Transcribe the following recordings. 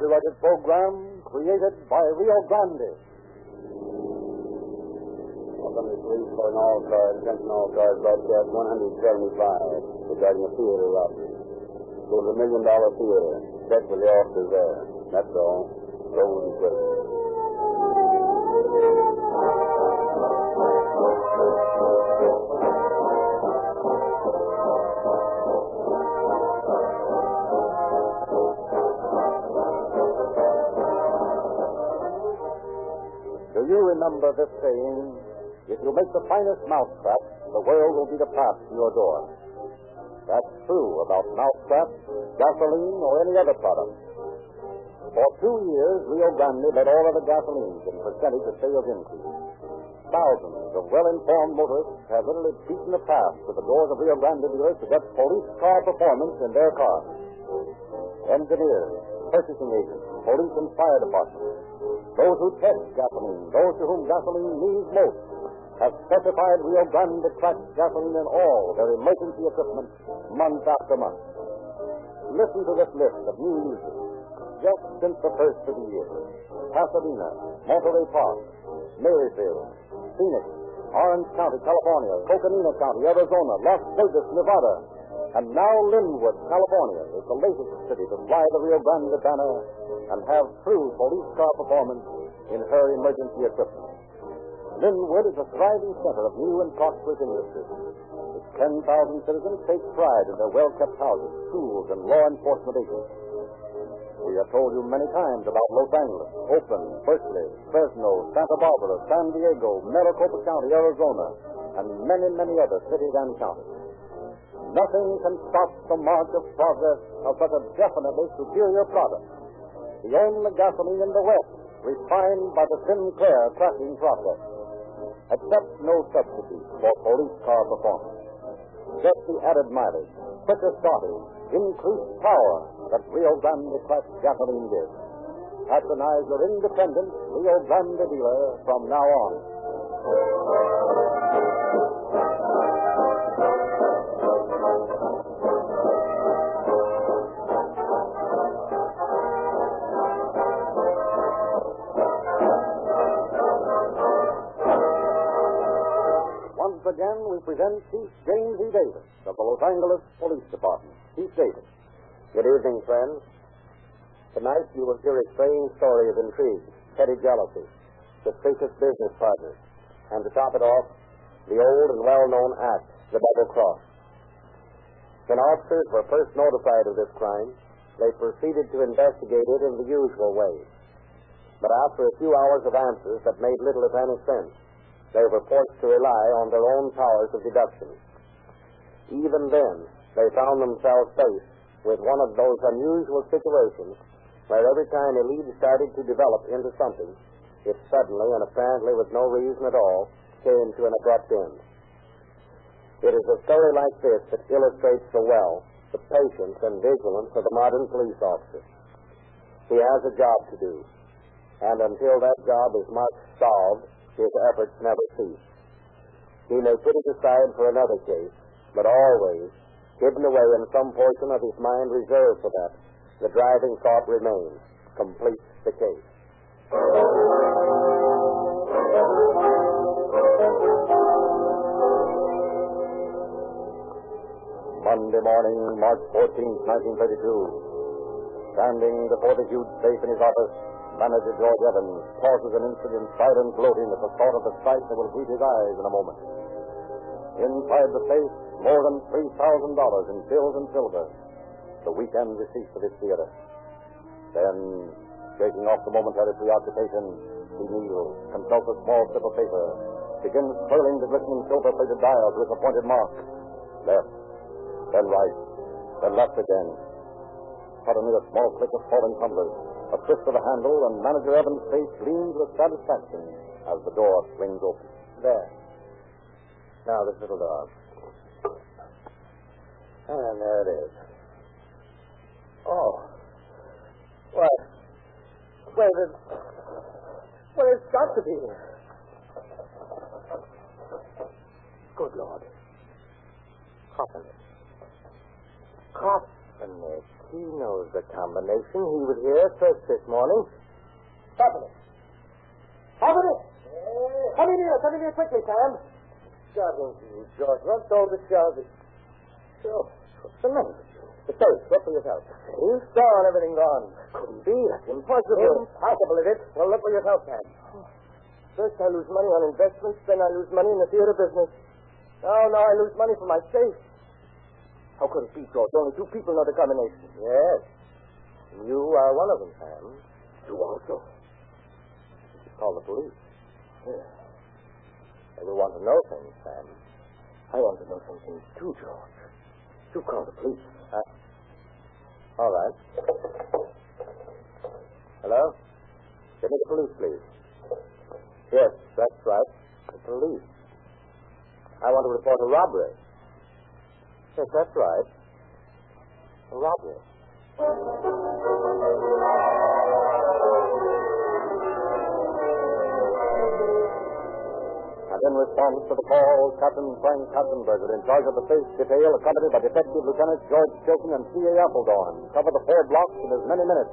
copyrighted program created by Rio Grande. Welcome to police calling all cars, attention all cars, broadcast 175 regarding a theater robbery. It was a million dollar theater. Check with the officers there. That's all. Rosenquist. Remember this saying? If you make the finest mousetrap, the world will be the path to your door. That's true about mousetraps, gasoline, or any other product. For two years, Rio Grande led all other gasolines in percentage of sales increase. Thousands of well-informed motorists have literally beaten the path to the doors of Rio Grande dealers to get police car performance in their cars. Engineers, purchasing agents, police and fire departments, those who test gasoline, those to whom gasoline means most, have specified Rio Grande to crack gasoline in all their emergency equipment month after month. Listen to this list of new uses just since the first of the year. Pasadena, Monterey Park, Maryville, Phoenix, Orange County, California, Coconino County, Arizona, Las Vegas, Nevada, and now Lynwood, California is the latest city to fly the Rio Grande banner and have true police car performance in her emergency equipment. Lynwood is a thriving center of new and prosperous industry. Its 10,000 citizens take pride in their well-kept houses, schools, and law enforcement agencies. We have told you many times about Los Angeles, Oakland, Berkeley, Fresno, Santa Barbara, San Diego, Maricopa County, Arizona, and many, many other cities and counties. Nothing can stop the march of progress of such a definitely superior product. The only gasoline in the West refined by the Sinclair cracking process. Accept no substitute for police car performance. Get the added mileage, quicker starting, increased power that Rio Grande cracked gasoline gives. Patronize your independent Rio Grande dealer from now on. We present Chief James E. Davis of the Los Angeles Police Department. Chief Davis. Good evening, friends. Tonight you will hear a strange story of intrigue, petty jealousy, suspicious business partners, and to top it off, the old and well-known act, the double cross. When officers were first notified of this crime, they proceeded to investigate it in the usual way. But after a few hours of answers that made little if any sense, they were forced to rely on their own powers of deduction. Even then, they found themselves faced with one of those unusual situations where every time a lead started to develop into something, it suddenly and apparently with no reason at all came to an abrupt end. It is a story like this that illustrates so well the patience and vigilance of the modern police officer. He has a job to do, and until that job is marked solved, his efforts never cease. He may put it aside for another case, but always, hidden away in some portion of his mind reserved for that, the driving thought remains, completes the case. Monday morning, March 14, 1932. Standing before the huge safe in his office, Manager George Evans pauses an instant in silent gloating at the thought of the sight that will greet his eyes in a moment. Inside the safe, more than $3,000 in bills and silver, the weekend receipt for this theater. Then, shaking off the momentary preoccupation, he kneels, consults a small slip of paper, begins twirling the glistening silver-plated dial to its appointed mark. Left, then right, then left again. Suddenly, a small click of falling tumblers, a twist of the handle, and Manager Evans' face gleams with satisfaction as the door swings open. There. Now, this little dog. And there it is. Oh. What? Wait, it, well, it's got to be here. Good Lord. Coffin. Coffin. He knows the combination. He was here first this morning. Stop it. Stop it. Come in here. Come in here quickly, Sam. To you, George. What's all the shouting? George, what's the matter? with you? The safe. Look for yourself. You saw everything gone. Couldn't be. That's impossible. Impossible, it is. Well, look for yourself, Sam. First I lose money on investments, then I lose money in the theater business. Now, now I lose money for my safe. How could it be, George? Only two people know the combination. Yes. You are one of them, Sam. You also. You should call the police. Yeah. They will want to know things, Sam. I want to know some things too, George. You call the police. Uh, all right. Hello? Get me the police, please. Yes, that's right. The police. I want to report a robbery. Yes, that's right. Robbery. And in response to the call, Captain Frank Katzenberger, in charge of the safe detail, accompanied by Detective Lieutenant George Chilton and C.A. Appledorn, cover the four blocks in as many minutes.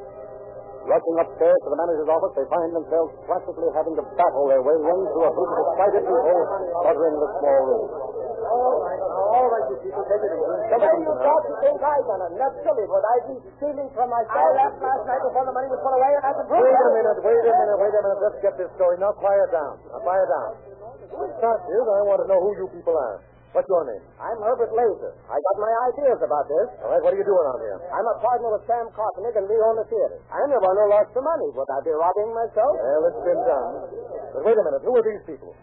Rushing upstairs to the manager's office, they find themselves practically having to battle their way in through a group of excited people cluttering the small room. Right, you you thought you think I done it. Naturally, would I be stealing from myself? I left last night before the money was put away, and I can prove Wait a minute, wait a minute, wait a minute. Let's get this story. Now quiet down. Now quiet down. Start is, I want to know who you people are. What's your name? I'm Herbert Laser. I got my ideas about this. All right, what are you doing out here? I'm a partner with Sam Carpenter, and we own the theater. I'm the one who lost the money. Would I be robbing myself? Well, it's been done. But wait a minute, who are these people?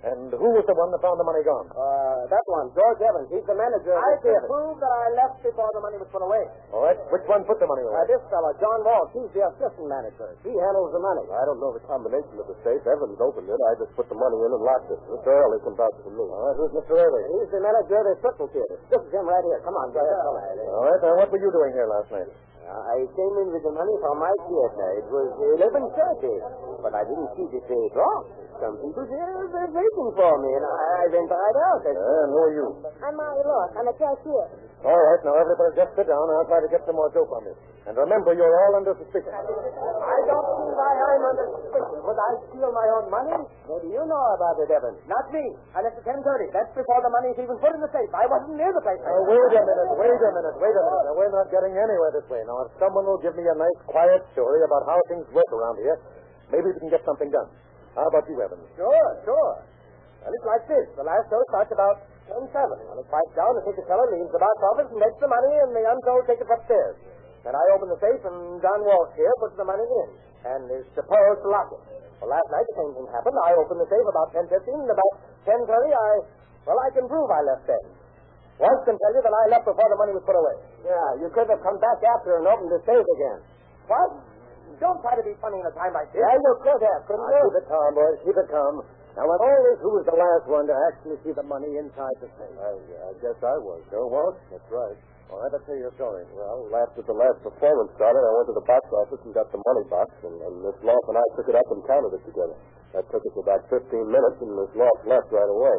And who was the one that found the money gone? Uh, that one, George Evans. He's the manager of I the theater. can prove that I left before the money was put away. All right, which one put the money Uh, away? this fellow, John Walsh, he's the assistant manager. He handles the money. I don't know the combination of the safe. Evans opened it. I just put the money in and locked it. Mr. Early can vouch for me. All right, who's Mr. Early? He's the manager of the Strickland Theater. This is him right here. Come on, go ahead. Come on. All right, now what were you doing here last night? I came in with the money from my theater. It was eleven thirty, but I didn't see the safe wrong. Some people there they're waiting for me, and I went right out. And... And who are you? I'm Molly Lord. I'm a cashier. All right, now everybody just sit down and I'll try to get some more dope on this. And remember, you're all under suspicion. I don't see why I'm under suspicion. Would I steal my own money? Maybe you know about it, Evans. Not me. I left at ten thirty. That's before the money's even put in the safe. I wasn't near the place. Now, oh, wait a minute, wait a minute, wait a minute. Now, we're not getting anywhere this way. Now, if someone will give me a nice, quiet story about how things work around here, maybe we can get something done. How about you, Evans? Sure, sure. Well, it's like this. The last show starts about ten seven. When it quiets down, the ticket teller leaves the box office and takes the money, and the unsold it upstairs. Then I open the safe, and John Walsh here puts the money in, and is supposed to lock it. Well, last night the same thing happened. I opened the safe about ten fifteen, and about ten thirty, I well, I can prove I left then. Once can tell you that I left before the money was put away. Yeah, you could have come back after and opened the safe again. What? Don't try to be funny in a time like this. Yeah, you could have, couldn't Now, keep it calm, boys. Keep it calm. Now, of all this, who was the last one to actually see the money inside the safe? I, I guess I was. Joe Walsh? That's right. All right, let's hear your story. Well, after the last performance started, I went to the box office and got the money box, and, and Miss Loft and I took it up and counted it together. That took us about 15 minutes, and Miss Loft left right away.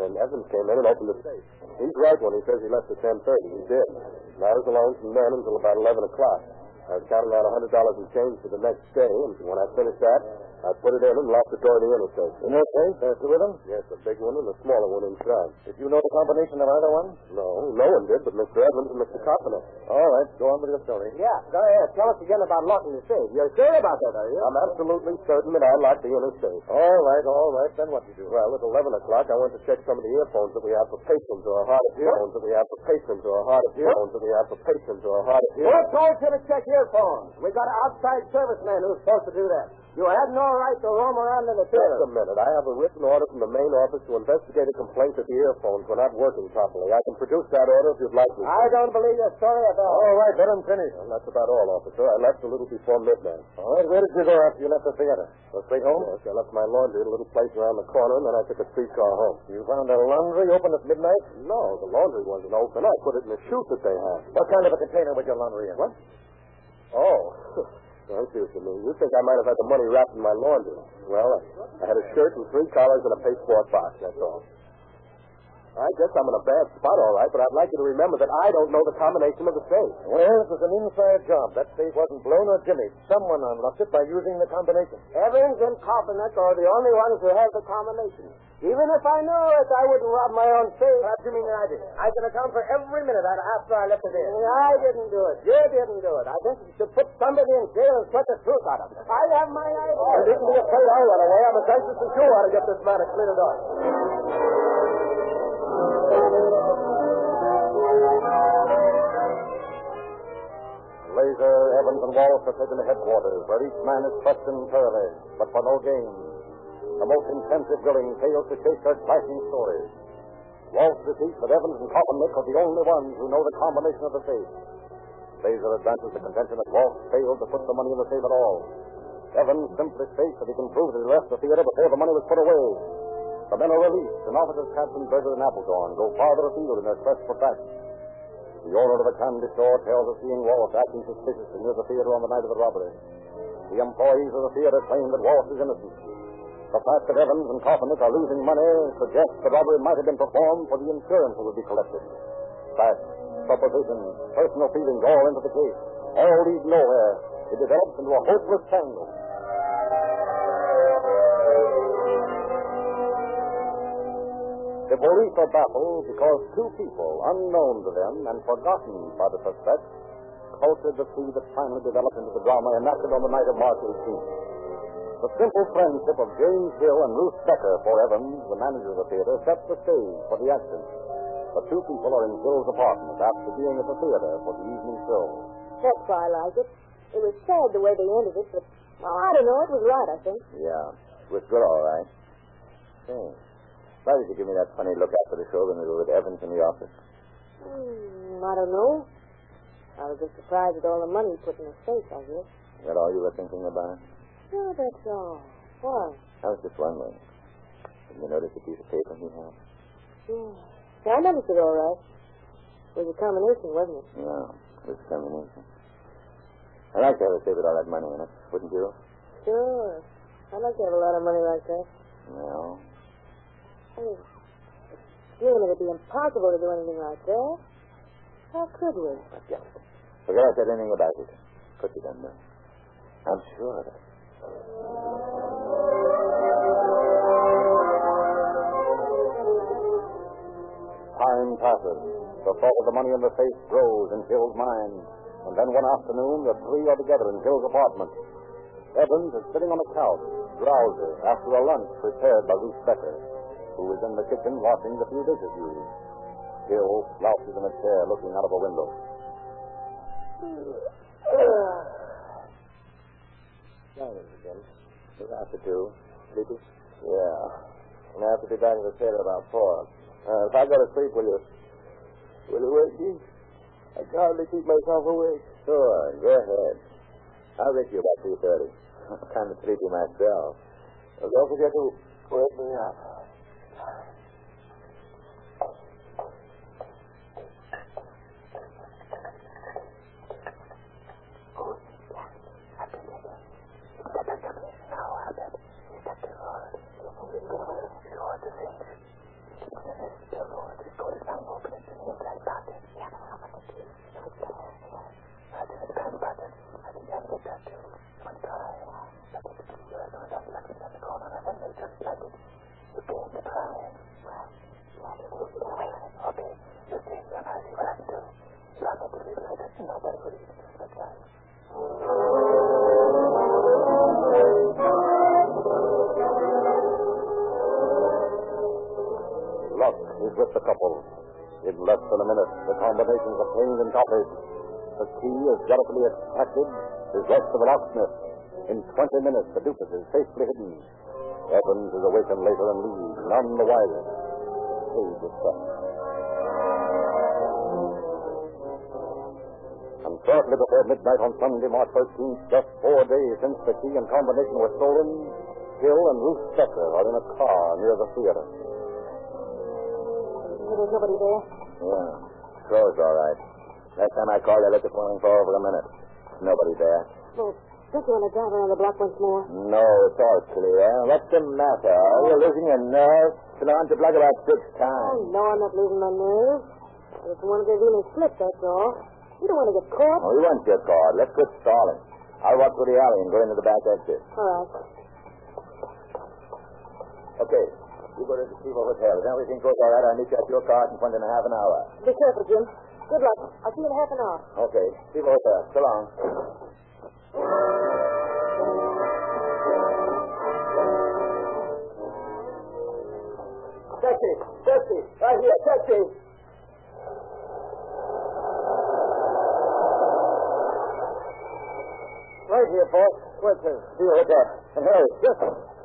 Then Evans came in and opened the safe. He's right when he says he left at 10.30. He did. And I was alone from then until about 11 o'clock. I was counting out $100 in change for the next day, and when I finished that, I put it in and locked the door of the inner safe. In your safe? There's two of them? Yes, a big one and a smaller one inside. Did you know the combination of either one? No, no one did, but Mr. Evans and Mr. Carpenter. All right, go on with your story. Yeah, go ahead. Tell us again about locking the safe. You're sure about that, are you? I'm absolutely certain that I locked the inner safe. All right, all right. Then what did you do? Well, at 11 o'clock, I went to check some of the earphones that we have for patrons or a hard of earphones that we have for patrons or hard of earphones that we have for patrons or hard of Who earphones. told you to check earphones? We got an outside serviceman who's supposed to do that. You had no right to roam around in the Just theater. a minute. I have a written order from the main office to investigate a complaint that the earphones were not working properly. I can produce that order if you'd like me. to. I don't believe your story at all. All right, let him finish. Well, that's about all, officer. I left a little before midnight. All right, where did you go after you left the theater? Go straight home? Yes, I left my laundry at a little place around the corner, and then I took a streetcar home. You found a laundry open at midnight? No, the laundry wasn't open. I put it in a chute that they had. What kind of a container was your laundry in? What? Oh. I see what you mean. You think I might have had the money wrapped in my laundry. Well, I, I had a shirt and three collars and a pasteboard box, that's all. I guess I'm in a bad spot, all right, but I'd like you to remember that I don't know the combination of the safe. Well, it was an inside job. That safe wasn't blown or jimmied. Someone unlocked it by using the combination. Evans and Coffinick are the only ones who have the combination. Even if I knew it, I wouldn't rob my own safe. Perhaps you mean that I did. I can account for every minute after I left it in. I didn't do it. You didn't do it. I think you should put somebody in jail and put the truth out of it. I have my idea. You needn't be afraid I run away. I'm as anxious as you are to get this matter cleared up. Laser, Evans, and Walsh are taken to headquarters, where each man is questioned thoroughly, but for no gain. The most intensive drilling fails to shake their clashing stories. Walsh repeats that Evans and Coffinick are the only ones who know the combination of the safe. Laser advances the contention that Walsh failed to put the money in the safe at all. Evans simply states that he can prove that he left the theater before the money was put away. The men are released, and officers Katzenberger and Appledorn go farther afield in their quest for facts. The owner of the candy store tells of seeing Walsh acting suspiciously near the theater on the night of the robbery. The employees of the theater claim that Walsh is innocent. The fact that Evans and Coffinick are losing money suggests the robbery might have been performed for the insurance that would be collected. Facts, suppositions, personal feelings all into the case. All lead nowhere. It develops into a hopeless tangle. The police are baffled because two people, unknown to them and forgotten by the suspects, cultured the seed that finally developed into the drama enacted on the night of March 18th. The simple friendship of James Hill and Ruth Becker for Evans, the manager of the theater, sets the stage for the action. The two people are in Hill's apartment after being at the theater for the evening show. That's why I like it. It was sad the way they ended it, but oh, I don't know. It was right, I think. Yeah. It was good, all right. Say, why did you give me that funny look after the show when we were with Evans in the office? Hmm, I don't know. I was just surprised at all the money put in the safe, I guess. Is that all you were thinking about? Yeah, that's all. Why? I was just wondering. Did you notice the piece of paper he had? Yeah. Yeah, I noticed it all right. It was a combination, wasn't it? Yeah, it was a combination. I'd like to have a safe with all that money in it, wouldn't you? Sure. I'd like to have a lot of money like that. No. Hey, Jim, it'd be impossible to do anything like that. How could we? Forget I said anything about it. Put it under. I'm sure of it. Time passes. The thought of the money in the safe grows in Hill's mind. And then one afternoon, the three are together in Hill's apartment. Evans is sitting on a couch, drowsy, after a lunch prepared by Ruth Becker, who is in the kitchen washing the few dishes used. Hill slouches in a chair looking out of a window. Morning again. It's after two. Sleepy? Yeah. And I have to be back in the theater about four. Uh, if I go to sleep, will you... Will you wake me? I can hardly keep myself awake. Sure, go ahead. I'll wake you about 2.30. I'm kind of sleepy myself. Well, don't forget to wake me up. The key is carefully extracted, left to the locksmith. In 20 minutes, the duplicate is safely hidden. Evans is awakened later and leaves, none the wiser. Stage is set. And shortly before midnight on Sunday, March 13th, just four days since the key and combination were stolen, Hill and Ruth Becker are in a car near the theater. There's nobody there. Yeah. Closed, all right. Last time I called, I let the phone for over a minute. Nobody there. Well, Don't you want to drive around the block once more? No, it's all clear. What's the matter? Are you losing your nerve? Been on the block about six times. Oh, no, I'm not losing my nerve. I just wanted to give me slip, that's all. You don't want to get caught. Oh, we won't get caught. Let's quit stalling. I'll walk through the alley and go into the back exit. All right. Okay. You go to the Stevo Hotel. If everything goes all right, I'll meet you at your car in front in a half an hour. Be careful, Jim. Good luck. I'll see you in half an hour. Okay. Stevo Hotel. So long. Taxi! Taxi! Right here, taxi! Right here, boss. Where's the Stevo Hotel? And hurry. Yes. How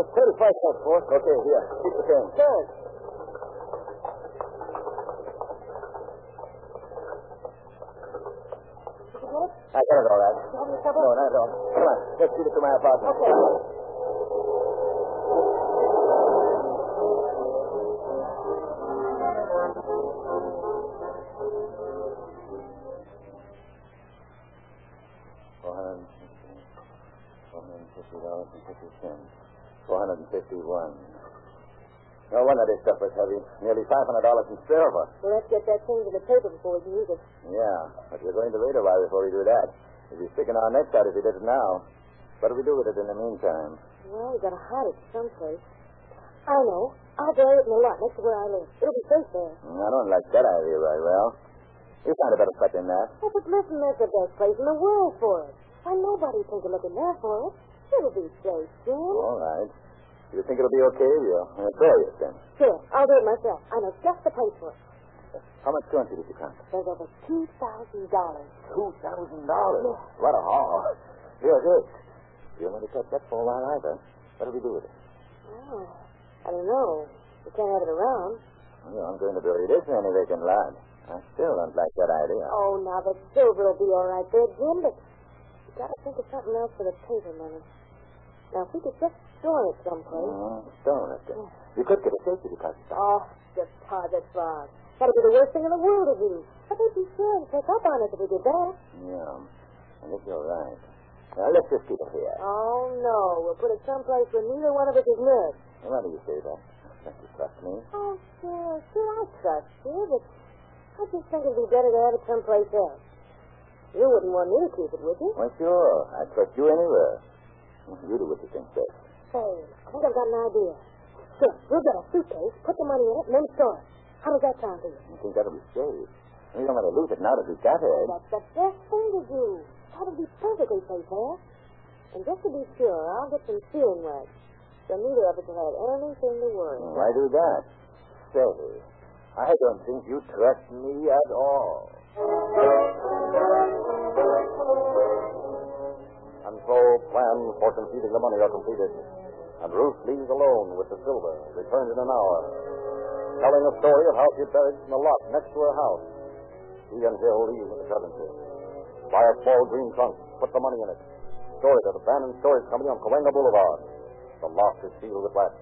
owe you? Just 35 cents, boss. Okay, here. Keep the change. Thanks. Did you get it? I got it all right. You having trouble? No, not at all. Come on. Let's get it to my apartment. Okay. Heavy. Nearly five hundred dollars in silver. Well, let's get that thing to the paper before we can use it. Yeah, but we're going to wait a while before we do that. We'd be sticking our necks out if we did it now. What do we do with it in the meantime? Well, we gotta hide it someplace. I know. I'll bury it in the lot next to where I live. It'll be safe there. Mm, I don't like that idea very well. You find a better spot than that. Oh, but listen, there's the best place in the world for it. Why, nobody think of looking there for it. It'll be safe, Jim. All right. You think it'll be okay? We'll, we'll throw it then. Sure, I'll do it myself. I know just the place for it. How much currency did you count? There's over two thousand dollars. Two thousand dollars. What a haul. Here's it. You'll never touch that for a while either. What do we do with it? Oh, I don't know. We can't have it around. Well, I'm going to bury this in any vacant lot. I still don't like that idea. Oh, now the silver will be all right there, Jim, but you gotta think of something else for the paper money. Now, if we could just store it someplace. Mm, stone it. You could get a safety deposit. Box. Oh, deposit box. That'd be the worst thing in the world to do. But they'd be sure to pick up on us if we did that. Yeah. I guess you're right. Now, let's just keep it here. Oh, no. We'll put it someplace where neither one of us is nervous. Why do you say that? Don't you trust me? Oh, sure. Sure, I trust you, but I just think it'd be better to have it someplace else. You wouldn't want me to keep it, would you? Well, sure. I'd trust you anywhere. You do what you think best. Say, I think I've got an idea. Sure, we'll get a suitcase, put the money in it, and then store it. How does that sound to you? You think that'll be safe? We don't want to lose it now that we've got it. That's the best thing to do. That'll be perfectly safe there. And just to be sure, I'll get some sealing wax. So neither of us will have anything to worry about. Why do that? Say, I don't think you trust me at all. And so plans for concealing the money are completed. And Ruth leaves alone with the silver, returns in an hour, telling a story of how she buried it in a lot next to her house. He and Hill leave with the currency. Buy a small green trunk, put the money in it, store it at a abandoned storage company on Cahuenga Boulevard. The lock is sealed with wax.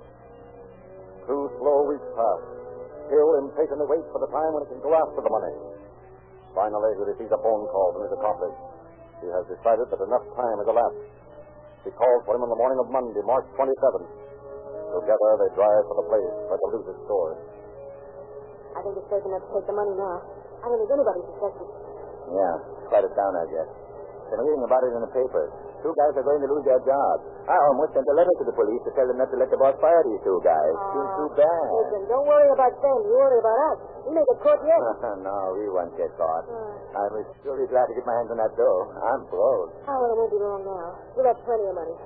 Two slow weeks pass. Hill impatiently waits for the time when he can go after the money. Finally, he receives a phone call from his accomplice. He has decided that enough time has elapsed. He calls for him on the morning of Monday, March 27th. Together, they drive for the place where the loot is stored. I think it's safe enough to take the money now. I don't think anybody suspects it. Yeah, write it down, I guess. Been reading about it in the papers. Two guys are going to lose their jobs. I almost sent a letter to the police to tell them not to let the boss fire these two guys. Seems too bad. Listen, don't worry about them. You worry about us. We may get caught yet. no, we won't get caught. Uh, I was surely glad to get my hands on that dough. I'm broke. oh, well, it won't be long now. We'll have plenty of money.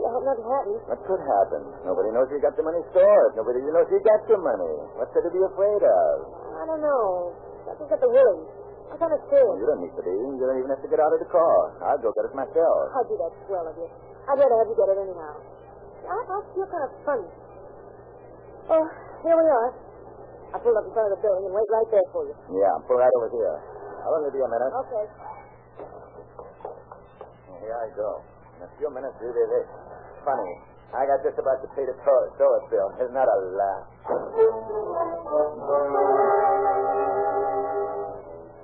I hope nothing happens. What could happen? Nobody knows you got the money stored. Nobody knows you got the money. What's there to be afraid of? I don't know. I just got the willies. I'm kind of scared. You don't need to be. You don't even have to get out of the car. I'll go get it myself. I'll do that swell of you? I'd rather have you get it anyhow. I, I feel kind of funny. Oh, here we are. I pulled up in front of the building and wait right there for you. Yeah, I'll pull right over here. I'll only be a minute. Okay. Here I go. In a few minutes, we'll be this. funny. I got just about to pay the tourist tourist bill. Isn't that a laugh?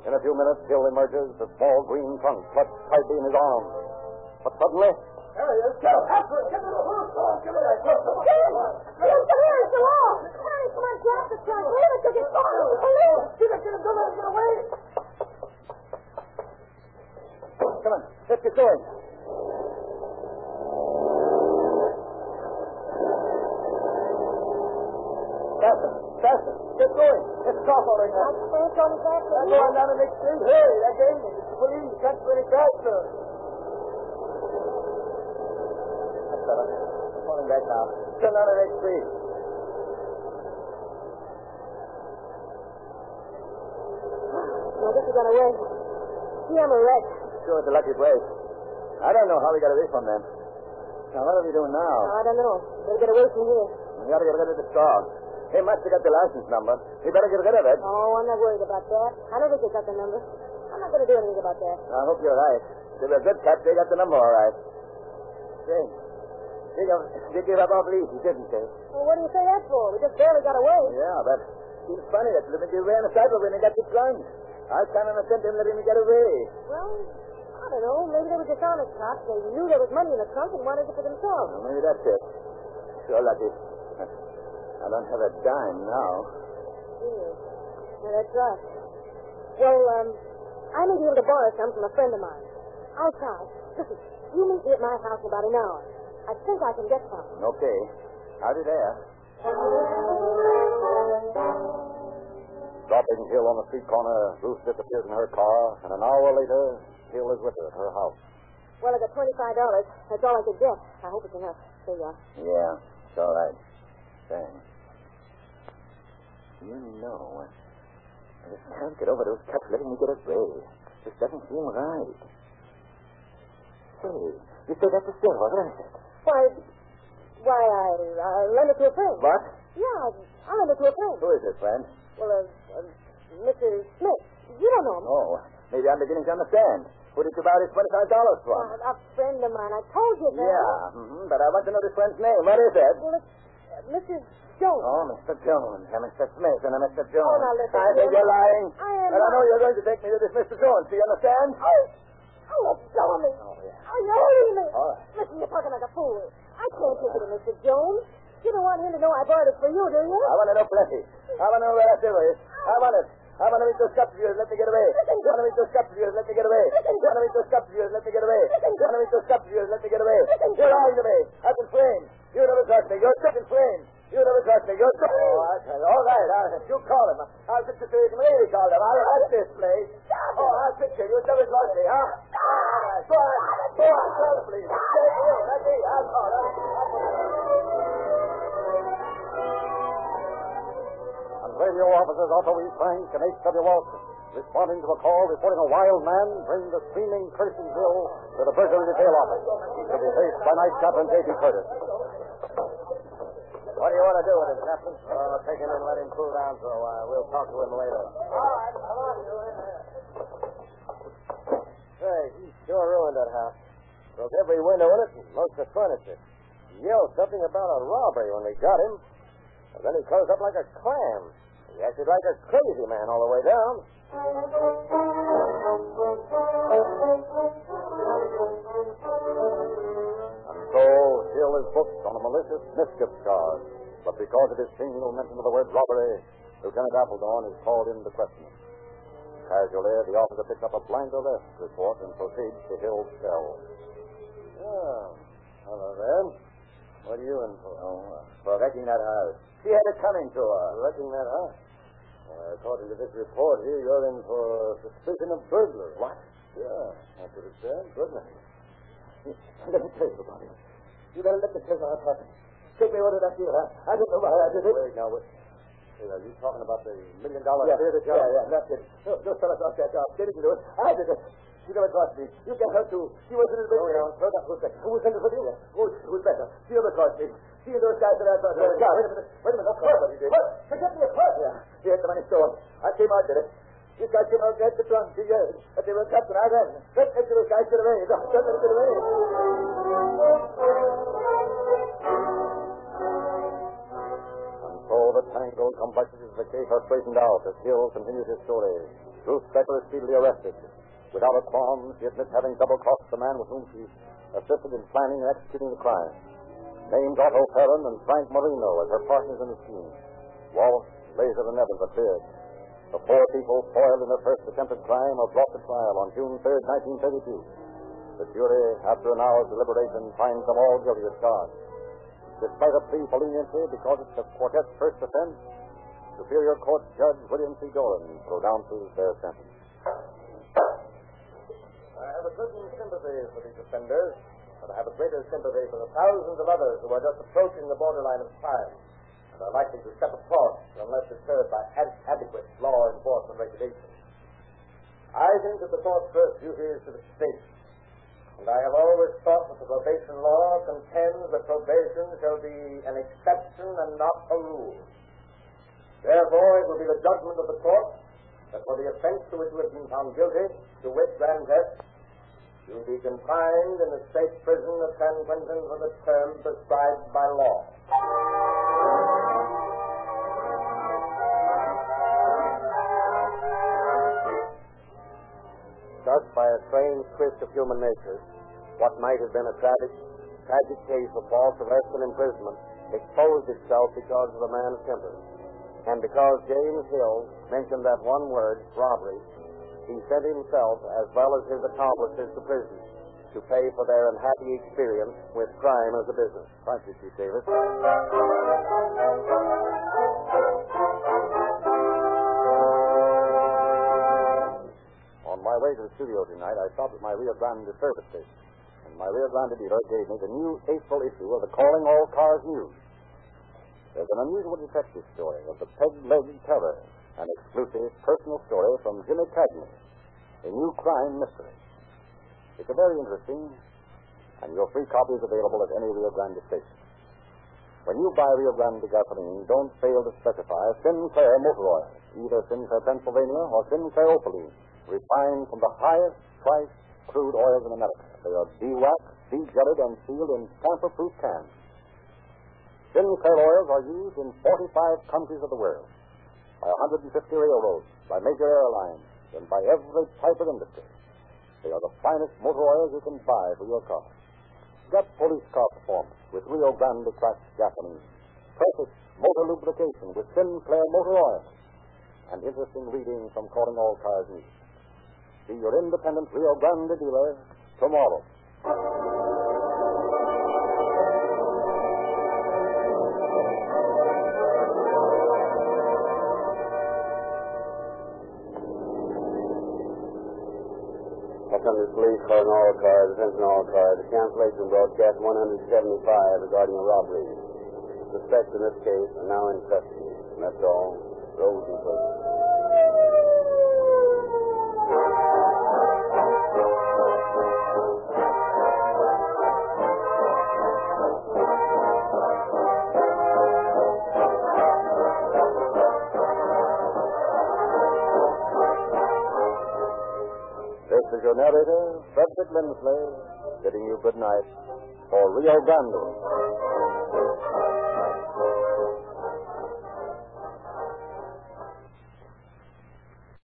In a few minutes, Hill emerges, the small green trunk clutched tightly in his arms. But suddenly, There he is. Get him. After him. Get him. Give me that. Give him. Get him! Get the hair is the wall! Hurry, come on, grab the trunk. Leave it to get going. Police! Get him. Get him. Don't let him get away. Come on, let's get going. Faster, faster. Get going. It's off already now. That's the on his back. I'm going down the next street. Hey, that. It's the police. Can't do any faster. Better. Pulling back now. Turn down the next street. No, this is got away. See, I'm a wreck. Sure, it's a lucky break. I don't know how we got away from them. Now, what are we doing now? I don't know. Better get away from here. We gotta get rid of the dog. He must have got the license number. We better get rid of it. Oh, I'm not worried about that. I don't think they got the number. I'm not going to do anything about that. I hope you're right. They were good cats. They got the number all right. Say, they, got- they gave up our lease, didn't they? Well, what do you say that for? We just barely got away. Yeah, but it's funny that they ran aside when they got the trunk. I can't understand them letting me get away. Well, I don't know. Maybe they were dishonest cops. They knew there was money in the trunk and wanted it for themselves. Well, maybe that's it. Sure lucky. I don't have a dime now. Yeah. Yeah, that's right. Well, um, I may be able to borrow some from a friend of mine. I'll try. Listen, you meet me at my house in about an hour. I think I can get some. Okay. Howdy there. dropping Hill on the street corner, Ruth disappears in her car, and an hour later, Hill is with her at her house. Well, I got twenty-five dollars. That's all I could get. I hope it's enough. You are. Yeah, it's all right. Thanks. You know, I just can't get over those cats letting me get away. This doesn't seem right. Say, you say that's a silver, isn't it? Why, why, I, I lent it to a friend. What? Yeah, I, I lent it to a friend. Who is this, friend? Well, uh, uh, Mr. Smith. You don't know him. Oh, maybe I'm beginning to understand. Who did you borrow his $25 from? Uh, a friend of mine. I told you that. yeah, mm-hmm, but I want to know this friend's name. What is it? Well, it's uh, Mrs. Jones. Oh, Mr. Jones, and Mr. Smith, and a Mr. Jones. Oh, now listen, I think you're lying. I am But I know you're going to take me to this Mr. Jones. Do you understand? Oh, oh, let go of me. Oh, yeah. Oh, you're hurting me. All right. Listen, you're talking like a fool. I can't take it to Mr. Jones. You don't want him to know I bought it for you, do you? I want to know plenty. I want to know where that silver is. I want it. I want to meet those cups of. Let me get away. I want to meet those cups of. Let me get away. I want to meet those cups of. Let me get away. I want to meet those cups of. Let me get away. You're lying to me. I've been framed. You never trust me. You're sick and framed. You never trust me. You're sick. Oh, you. All right. I'll, you call him. I'll fix it so you can really call him. I'll at this place. Oh, I'll fix you. You never trust me, huh? Go on. Go on. Call him, please. Let me. I'll call him. And radio officers Otto E. Frank and H.W. Walton, responding to a call reporting a wild man bring the screaming Bill to the Burglary Detail Office. He shall be faced by Night Chaplain J.P. Curtis. What do you want to do with him, Captain? Uh, take him and let him cool down for a while. We'll talk to him later. All right, come on, you in there. Say, he sure ruined that house. Broke every window in it and most of the furniture. He yelled something about a robbery when we got him. And then he closed up like a clam. He acted like a crazy man all the way down. And so Hill is booked on a malicious mischief charge. But because of his single mention of the word robbery, Lieutenant Appledorn is called in to question him. Casually, the officer picks up a blank arrest report and proceeds to Hill's cell. Oh, hello there. What are you in for? Oh, uh, for wrecking that house. She had it coming to her. Wrecking that house? Uh, according to this report here, you're in for suspicion of burglary. What? Yeah, that's what it said. Burglary. Let me tell you about it. You better let me tell you happened. Take me order that here, huh? I don't know why I did it. Wait, now, wait. Hey, are you talking about the million dollar Yeah, theater job? yeah, yeah, that's it. Those, those fellas off that job. They didn't do it. I did it. You never trust me. You get her too. She was in the Oh, business. yeah. No, that was better. Who was in the business? Who's, who's better? She never trust me. She and those guys that I thought. No, wait a minute. Wait a minute. Of course. What he did. What? Forget me, of course. Yeah. She had the money stolen. I came out, did it. You got him out at the front, yes. But they were cut right then. Let them to the guys to the way. Let them to the. And so the tangled complexities of the case are straightened out as Hill continues his story. Ruth Becker is speedily arrested. Without a qualm, she admits having double-crossed the man with whom she assisted in planning and executing the crime. Named Otto Perrin and Frank Marino as her partners in the scheme. Wallace, Laser, and Evans appeared. The four people foiled in their first attempted crime are brought to trial on June 3rd, 1932. The jury, after an hour's deliberation, finds them all guilty as charged. Despite a plea for leniency because it's the quartet's first offense, Superior Court Judge William C. Doran pronounces their sentence. I have a certain sympathy for these offenders, but I have a greater sympathy for the thousands of others who are just approaching the borderline of crime and are likely to step across unless deterred by ad- adequate law enforcement regulations. I think that the court's first duty is to the state, and I have always thought that the probation law contends that probation shall be an exception and not a rule. Therefore, it will be the judgment of the court that for the offense to which you have been found guilty, to wit, grand theft, you will be confined in the state prison of San Quentin for the term prescribed by law. Thus, by a strange twist of human nature, what might have been a tragic, tragic case of false arrest and imprisonment exposed itself because of the man's temper. And because James Hill mentioned that one word, robbery, he sent himself, as well as his accomplices, to prison to pay for their unhappy experience with crime as a business. Thank you, Chief Davis. On my way to the studio tonight, I stopped at my Rio Grande service station, and my Rio Grande dealer gave me the new April issue of the Calling All Cars News. There's an unusual detective story of the Peg-Leg Terror, an exclusive personal story from Jimmy Cagney, a new crime mystery. It's a very interesting, and your free copy is available at any Rio Grande station. When you buy Rio Grande gasoline, don't fail to specify Sinclair motor oil, either Sinclair Pennsylvania or Sinclair Opaline, refined from the highest priced crude oils in America. They are de-waxed, de-jetted, and sealed in tamper-proof cans. Sinclair oils are used in 45 countries of the world, by 150 railroads, by major airlines, and by every type of industry. They are the finest motor oils you can buy for your car. Get police car performance with Rio Grande cracked gasoline. Perfect motor lubrication with Sinclair motor oil. And interesting reading from Calling All Cars News. See your independent Rio Grande dealer tomorrow. Los Police calling all cars, attention all cars. A cancellation broadcast 175 regarding a robbery. Suspects in this case are now in custody. And that's all. Rosenquist. Lindsley, bidding you good night for Rio Grande.